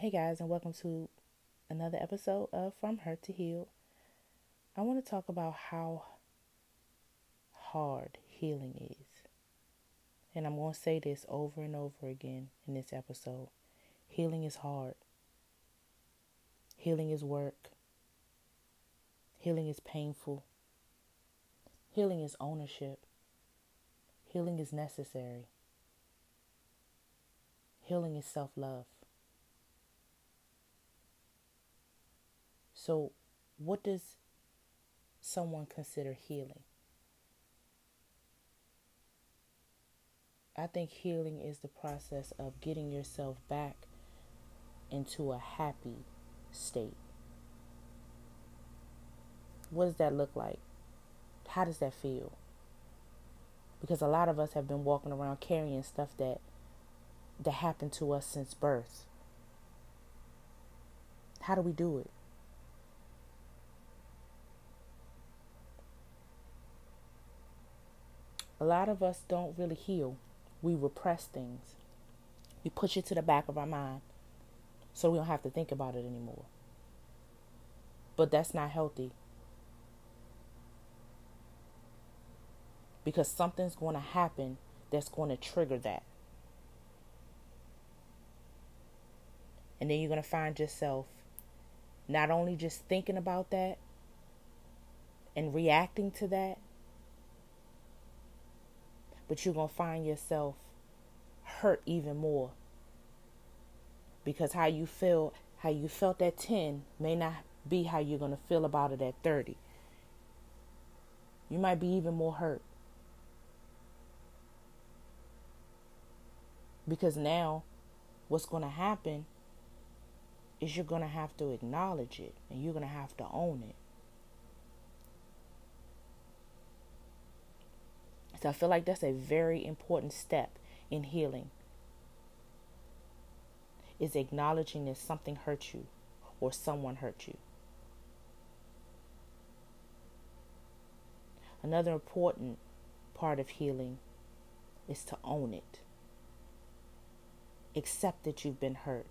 Hey guys, and welcome to another episode of From Hurt to Heal. I want to talk about how hard healing is. And I'm going to say this over and over again in this episode. Healing is hard. Healing is work. Healing is painful. Healing is ownership. Healing is necessary. Healing is self love. So, what does someone consider healing? I think healing is the process of getting yourself back into a happy state. What does that look like? How does that feel? Because a lot of us have been walking around carrying stuff that that happened to us since birth. How do we do it? A lot of us don't really heal. We repress things. We push it to the back of our mind so we don't have to think about it anymore. But that's not healthy. Because something's going to happen that's going to trigger that. And then you're going to find yourself not only just thinking about that and reacting to that, but you're going to find yourself hurt even more. Because how you feel, how you felt at 10 may not be how you're going to feel about it at 30. You might be even more hurt. Because now, what's going to happen is you're going to have to acknowledge it and you're going to have to own it. So I feel like that's a very important step in healing. Is acknowledging that something hurt you or someone hurt you. Another important part of healing is to own it. Accept that you've been hurt.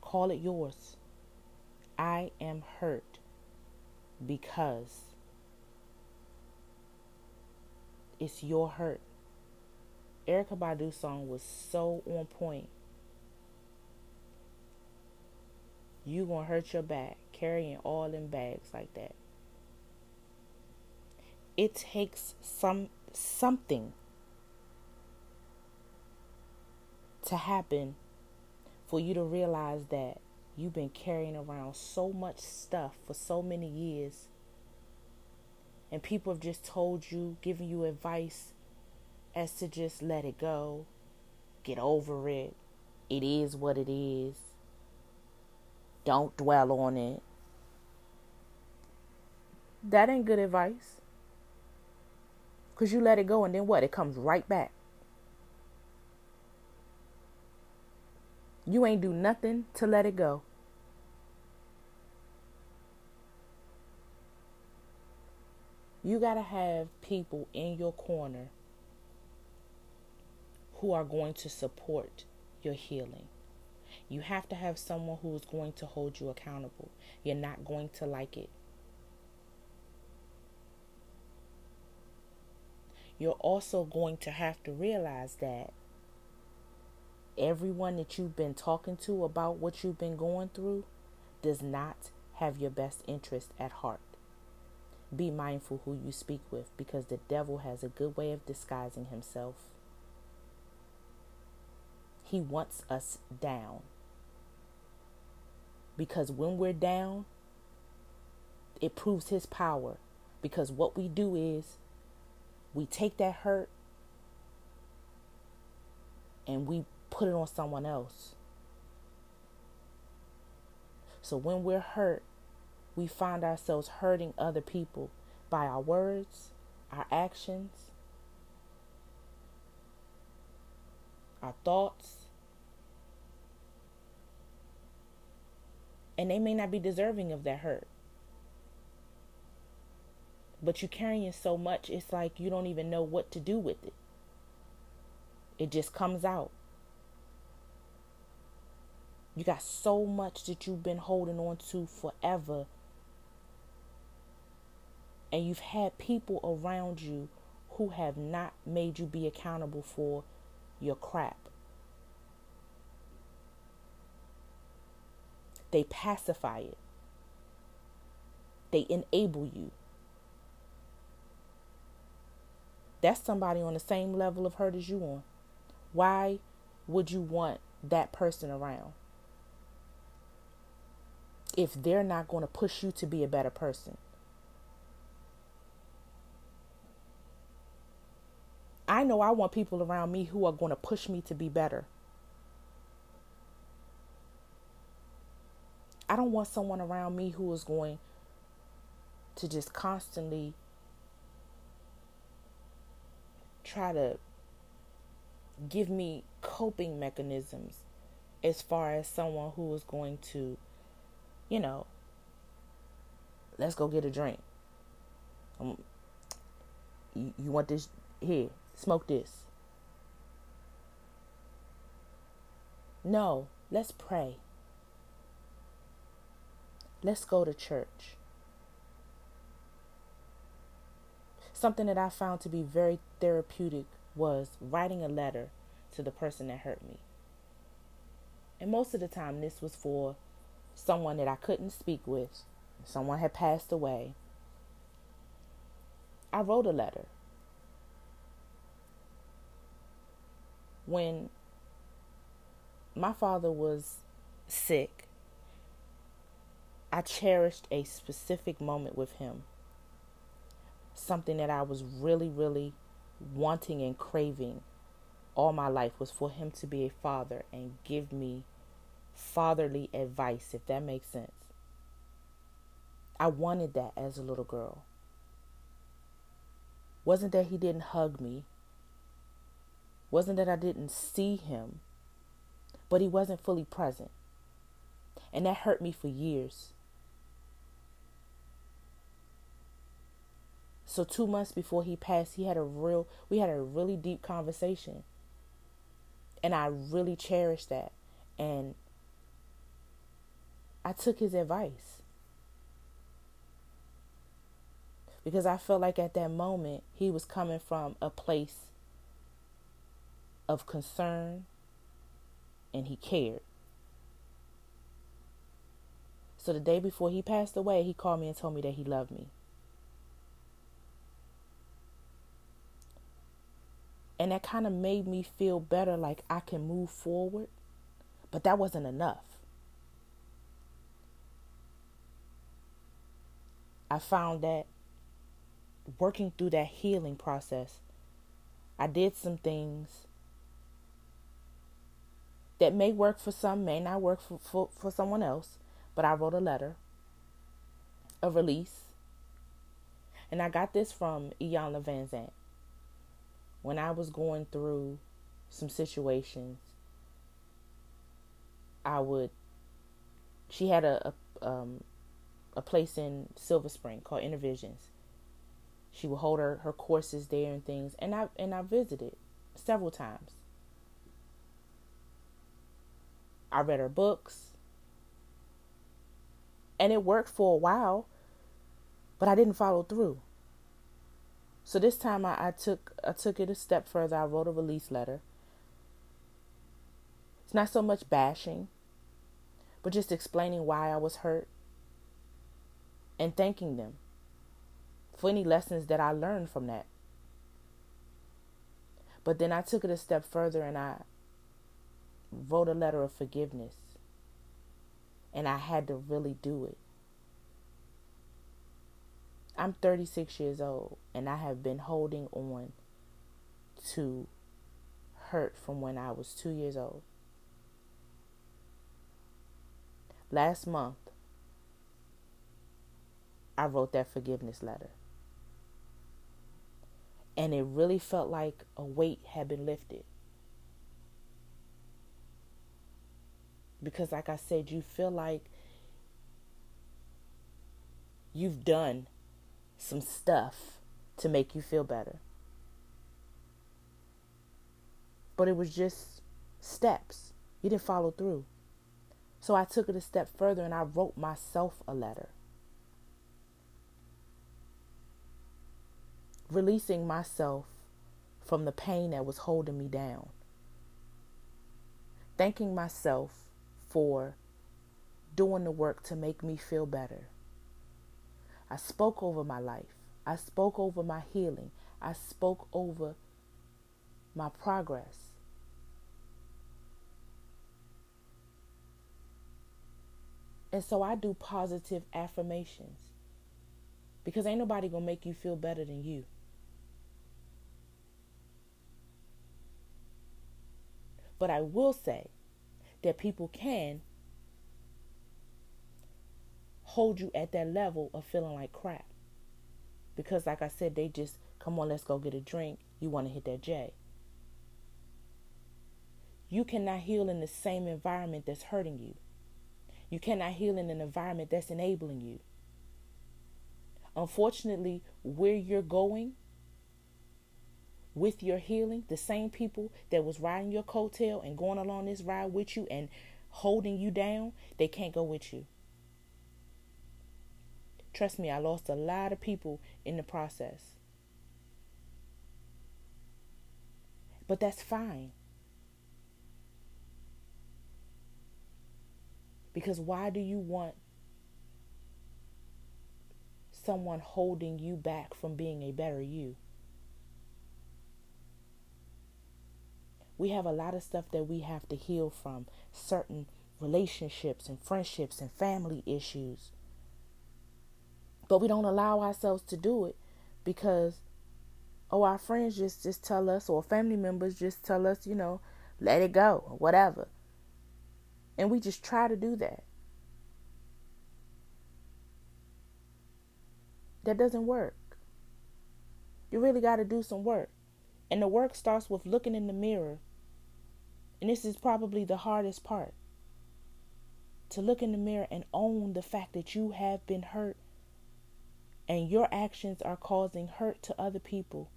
Call it yours. I am hurt because it's your hurt. Erykah Badu's song was so on point. You gonna hurt your back carrying all in bags like that. It takes some something to happen for you to realize that you've been carrying around so much stuff for so many years and people have just told you, given you advice as to just let it go, get over it. It is what it is. Don't dwell on it. That ain't good advice. Because you let it go and then what? It comes right back. You ain't do nothing to let it go. You got to have people in your corner who are going to support your healing. You have to have someone who is going to hold you accountable. You're not going to like it. You're also going to have to realize that everyone that you've been talking to about what you've been going through does not have your best interest at heart. Be mindful who you speak with because the devil has a good way of disguising himself. He wants us down. Because when we're down, it proves his power. Because what we do is we take that hurt and we put it on someone else. So when we're hurt, we find ourselves hurting other people by our words, our actions, our thoughts. And they may not be deserving of that hurt. But you're carrying so much, it's like you don't even know what to do with it. It just comes out. You got so much that you've been holding on to forever. And you've had people around you who have not made you be accountable for your crap. They pacify it, they enable you. That's somebody on the same level of hurt as you on. Why would you want that person around? If they're not going to push you to be a better person. I know I want people around me who are going to push me to be better. I don't want someone around me who is going to just constantly try to give me coping mechanisms as far as someone who is going to, you know, let's go get a drink. Um, you, you want this? Here, smoke this. No, let's pray. Let's go to church. Something that I found to be very therapeutic was writing a letter to the person that hurt me. And most of the time, this was for someone that I couldn't speak with, someone had passed away. I wrote a letter. When my father was sick, I cherished a specific moment with him. Something that I was really, really wanting and craving all my life was for him to be a father and give me fatherly advice, if that makes sense. I wanted that as a little girl. Wasn't that he didn't hug me, wasn't that I didn't see him, but he wasn't fully present. And that hurt me for years. So two months before he passed, he had a real we had a really deep conversation. And I really cherished that. And I took his advice. Because I felt like at that moment he was coming from a place of concern and he cared. So the day before he passed away, he called me and told me that he loved me. And that kind of made me feel better, like I can move forward. But that wasn't enough. I found that working through that healing process, I did some things that may work for some, may not work for, for, for someone else. But I wrote a letter, a release. And I got this from Iyanla Vanzant when I was going through some situations, I would. She had a a, um, a place in Silver Spring called Inner Visions. She would hold her, her courses there and things, and I and I visited several times. I read her books, and it worked for a while, but I didn't follow through. So this time I, I took I took it a step further. I wrote a release letter. It's not so much bashing, but just explaining why I was hurt and thanking them for any lessons that I learned from that. But then I took it a step further and I wrote a letter of forgiveness. And I had to really do it. I'm 36 years old and I have been holding on to hurt from when I was two years old. Last month, I wrote that forgiveness letter. And it really felt like a weight had been lifted. Because, like I said, you feel like you've done some stuff to make you feel better. But it was just steps. You didn't follow through. So I took it a step further and I wrote myself a letter. Releasing myself from the pain that was holding me down. Thanking myself for doing the work to make me feel better. I spoke over my life. I spoke over my healing. I spoke over my progress. And so I do positive affirmations because ain't nobody to make you feel better than you. But I will say that people can hold you at that level of feeling like crap. Because, like I said, they just come on, let's go get a drink. You want to hit that J. You cannot heal in the same environment that's hurting you. You cannot heal in an environment that's enabling you. Unfortunately, where you're going with your healing, the same people that was riding your coattail and going along this ride with you and holding you down, they can't go with you. Trust me, I lost a lot of people in the process. But that's fine. Because why do you want someone holding you back from being a better you? We have a lot of stuff that we have to heal from certain relationships and friendships and family issues. But we don't allow ourselves to do it because oh our friends just just tell us or family members just tell us, you know, let it go or whatever. And we just try to do that. That doesn't work. You really got to do some work. And the work starts with looking in the mirror. And this is probably the hardest part. To look in the mirror and own the fact that you have been hurt and your actions are causing hurt to other people.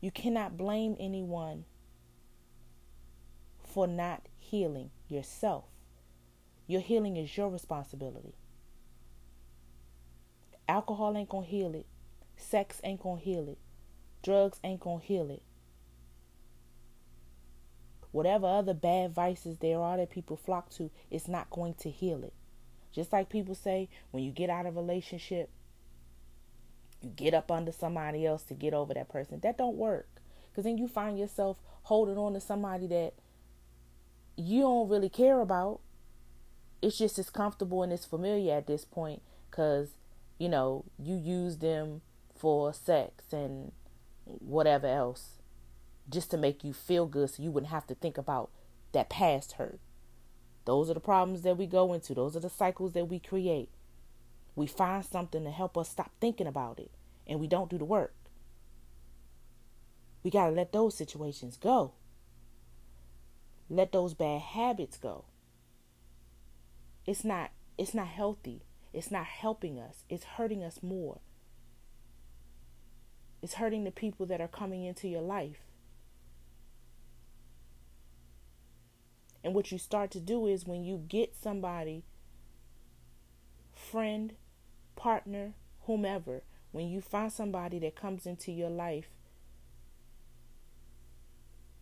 You cannot blame anyone for not healing yourself. Your healing is your responsibility. Alcohol ain't gonna heal it. Sex ain't gonna heal it. Drugs ain't gonna heal it. Whatever other bad vices there are that people flock to, it's not going to heal it. Just like people say, when you get out of a relationship, you get up under somebody else to get over that person. That don't work. Because then you find yourself holding on to somebody that you don't really care about. It's just as comfortable and as familiar at this point because, you know, you use them for sex and whatever else just to make you feel good so you wouldn't have to think about that past hurt. Those are the problems that we go into, those are the cycles that we create. We find something to help us stop thinking about it, and we don't do the work. We got to let those situations go. Let those bad habits go. It's not it's not healthy. It's not helping us. It's hurting us more. It's hurting the people that are coming into your life. And what you start to do is when you get somebody, friend, partner, whomever, when you find somebody that comes into your life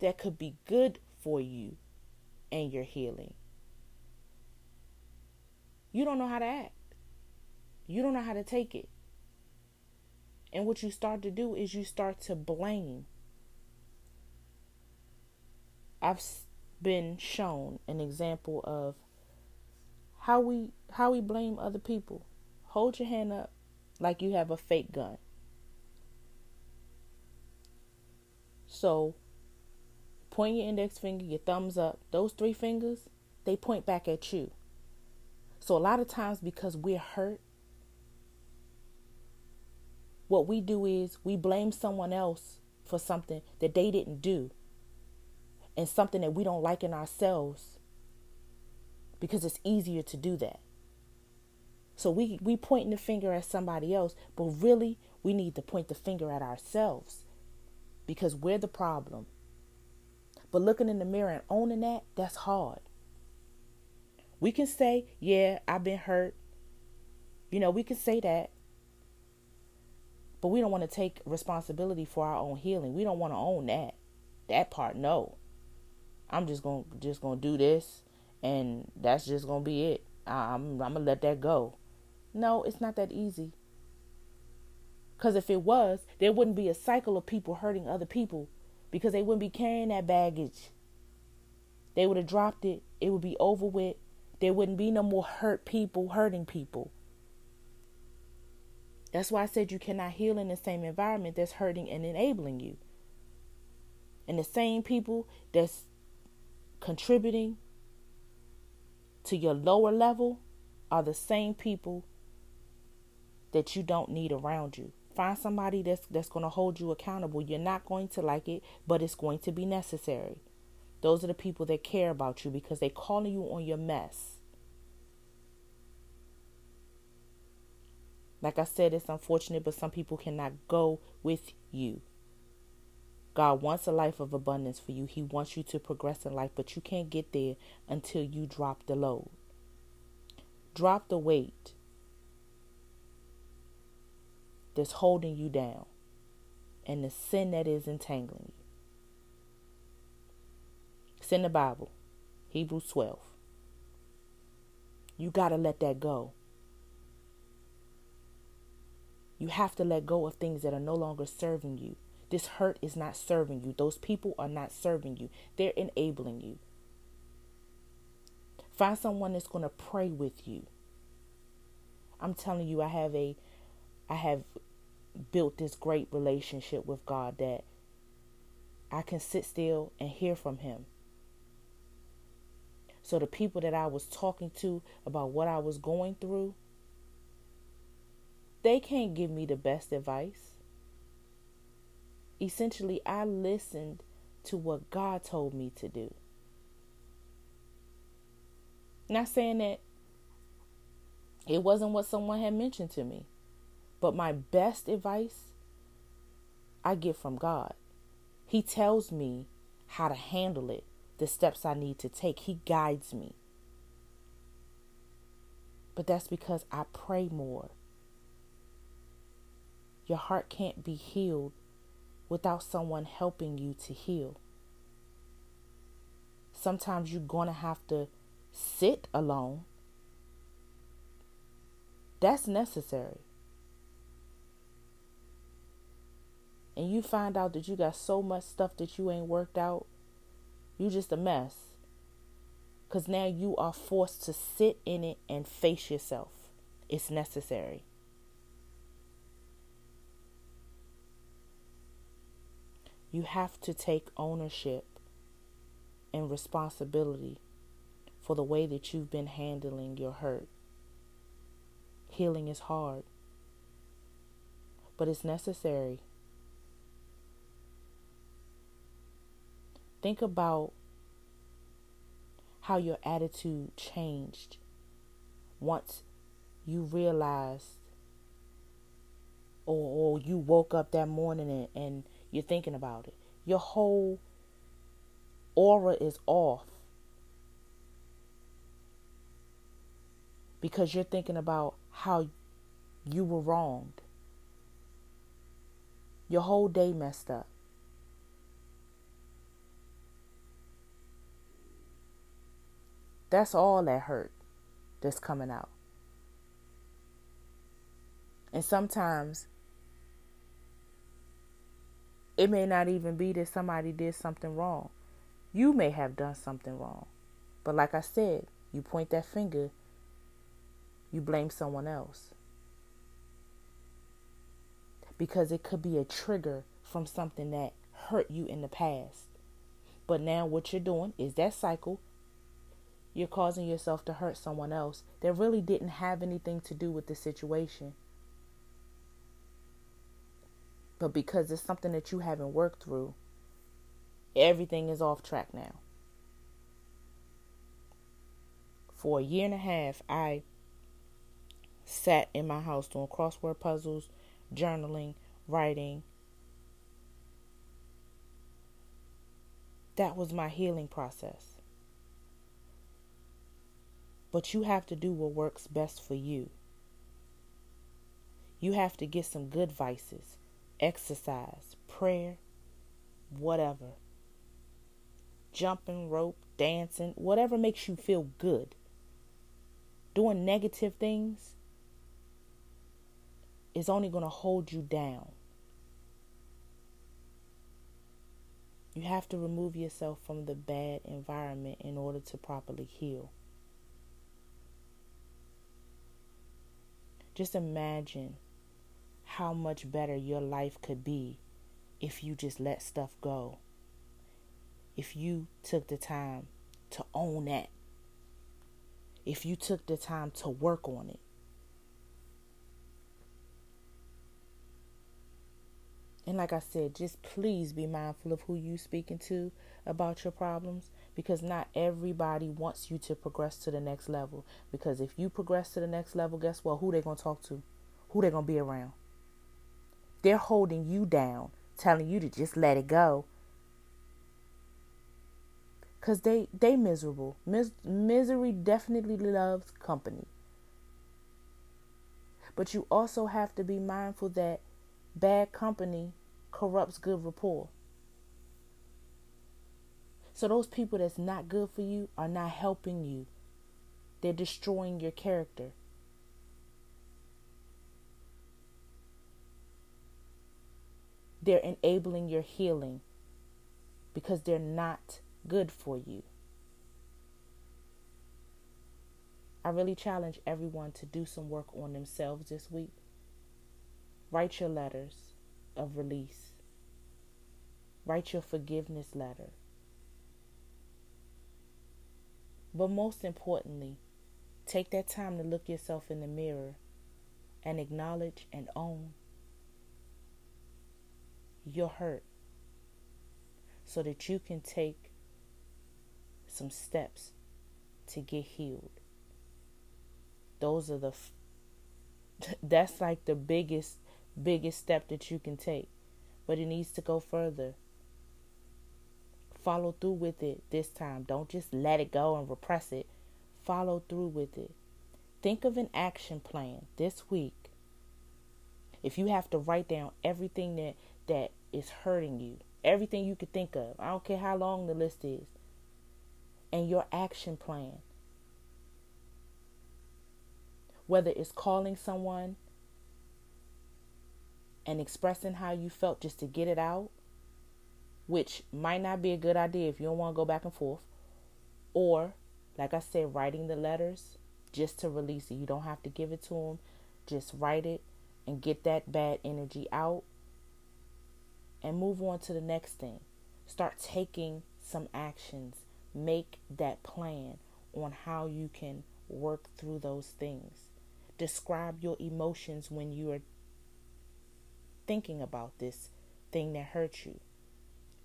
that could be good for you and your healing. You don't know how to act. You don't know how to take it. And what you start to do is you start to blame. I've been shown an example of how we how we blame other people. Hold your hand up like you have a fake gun. So point your index finger, your thumbs up, those three fingers, they point back at you. So a lot of times because we're hurt, what we do is we blame someone else for something that they didn't do and something that we don't like in ourselves because it's easier to do that. So we we pointing the finger at somebody else, but really we need to point the finger at ourselves because we're the problem. But looking in the mirror and owning that, that's hard. We can say, yeah, I've been hurt. You know, we can say that. But we don't want to take responsibility for our own healing. We don't want to own that. That part, no. I'm just to just to do this and that's just to be it. I'm I'm to let that go. No, it's not that easy. Cuz if it was, there wouldn't be a cycle of people hurting other people because they wouldn't be carrying that baggage. They would have dropped it. It would be over with. There wouldn't be no more hurt people hurting people. That's why I said you cannot heal in the same environment that's hurting and enabling you. And the same people that's contributing to your lower level are the same people that you don't need around you. Find somebody that's that's going to hold you accountable. You're not going to like it, but it's going to be necessary. Those are the people that care about you because they're calling you on your mess. Like I said, it's unfortunate, but some people cannot go with you. God wants a life of abundance for you. He wants you to progress in life, but you can't get there until you drop the load. Drop the weight that's holding you down and the sin that is entangling you. It's in the Bible, Hebrews 12. You got to let that go. You have to let go of things that are no longer serving you. This hurt is not serving you. Those people are not serving you. They're enabling you. Find someone that's going to pray with you. I'm telling you I have a I have built this great relationship with God that I can sit still and hear from him. So the people that I was talking to about what I was going through, they can't give me the best advice. Essentially, I listened to what God told me to do. Not saying that it wasn't what someone had mentioned to me, but my best advice I get from God. He tells me how to handle it the steps I need to take. He guides me. But that's because I pray more. Your heart can't be healed without someone helping you to heal. Sometimes you're going to have to sit alone. That's necessary. And you find out that you got so much stuff that you ain't worked out you just a mess. Because now you are forced to sit in it and face yourself. It's necessary. You have to take ownership and responsibility for the way that you've been handling your hurt. Healing is hard, but it's necessary. Think about how your attitude changed once you realized or, or you woke up that morning and, and you're thinking about it. Your whole aura is off because you're thinking about how you were wronged. Your whole day messed up. That's all that hurt that's coming out. And sometimes it may not even be that somebody did something wrong. You may have done something wrong. But like I said, you point that finger, you blame someone else. Because it could be a trigger from something that hurt you in the past. But now what you're doing is that cycle you're causing yourself to hurt someone else that really didn't have anything to do with the situation. But because it's something that you haven't worked through, everything is off track now. For a year and a half, I sat in my house doing crossword puzzles, journaling, writing. That was my healing process. But you have to do what works best for you. You have to get some good vices, exercise, prayer, whatever. Jumping rope, dancing, whatever makes you feel good. Doing negative things is only going to hold you down. You have to remove yourself from the bad environment in order to properly heal. Just imagine how much better your life could be if you just let stuff go. If you took the time to own that. If you took the time to work on it. And like I said, just please be mindful of who you speaking to about your problems because not everybody wants you to progress to the next level. Because if you progress to the next level, guess what? Who they gonna talk to? Who they gonna be around? They're holding you down, telling you to just let it go. Cause they they miserable. Mis- misery definitely loves company. But you also have to be mindful that bad company corrupts good rapport. So those people that's not good for you are not helping you. They're destroying your character. They're enabling your healing because they're not good for you. I really challenge everyone to do some work on themselves this week. Write your letters of release. Write your forgiveness letter. But most importantly, take that time to look yourself in the mirror and acknowledge and own your hurt so that you can take some steps to get healed. Those are the that's like the biggest biggest step that you can take. But it needs to go further. Follow through with it this time. Don't just let it go and repress it. Follow through with it. Think of an action plan this week. If you have to write down everything that that is hurting you, everything you could think of. I don't care how long the list is. And your action plan. Whether it's calling someone and expressing how you felt just to get it out, which might not be a good idea if you don't want to go back and forth, or like I said, writing the letters just to release it. You don't have to give it to them, just write it and get that bad energy out and move on to the next thing. Start taking some actions. Make that plan on how you can work through those things. Describe your emotions when you are thinking about this thing that hurt you.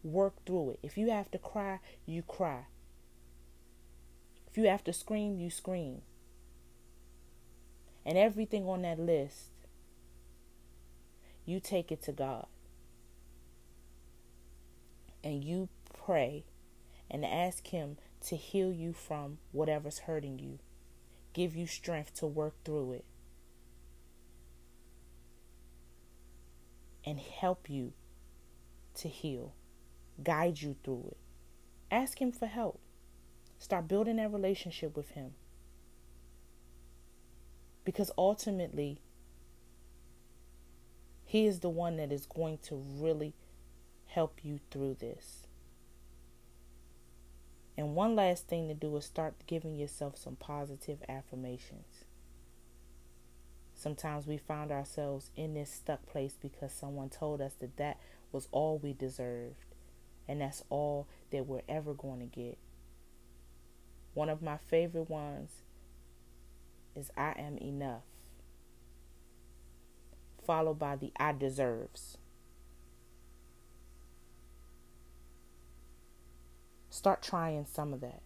Work through it. If you have to cry, you cry. If you have to scream, you scream. And everything on that list, you take it to God. And you pray and ask Him to heal you from whatever's hurting you, give you strength to work through it. and help you to heal, guide you through it. Ask Him for help. Start building that relationship with Him. Because ultimately, He is the one that is going to really help you through this. And one last thing to do is start giving yourself some positive affirmations. Sometimes we find ourselves in this stuck place because someone told us that that was all we deserved and that's all that we're ever going to get. One of my favorite ones is I am enough, followed by the I deserves. Start trying some of that.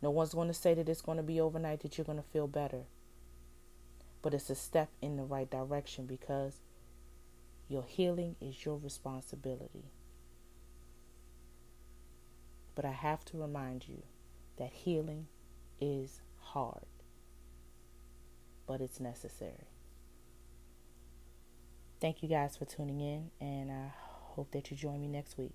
No one's going to say that it's going to be overnight that you're going to feel better but it's a step in the right direction because your healing is your responsibility. But I have to remind you that healing is hard, but it's necessary. Thank you guys for tuning in, and I hope that you join me next week.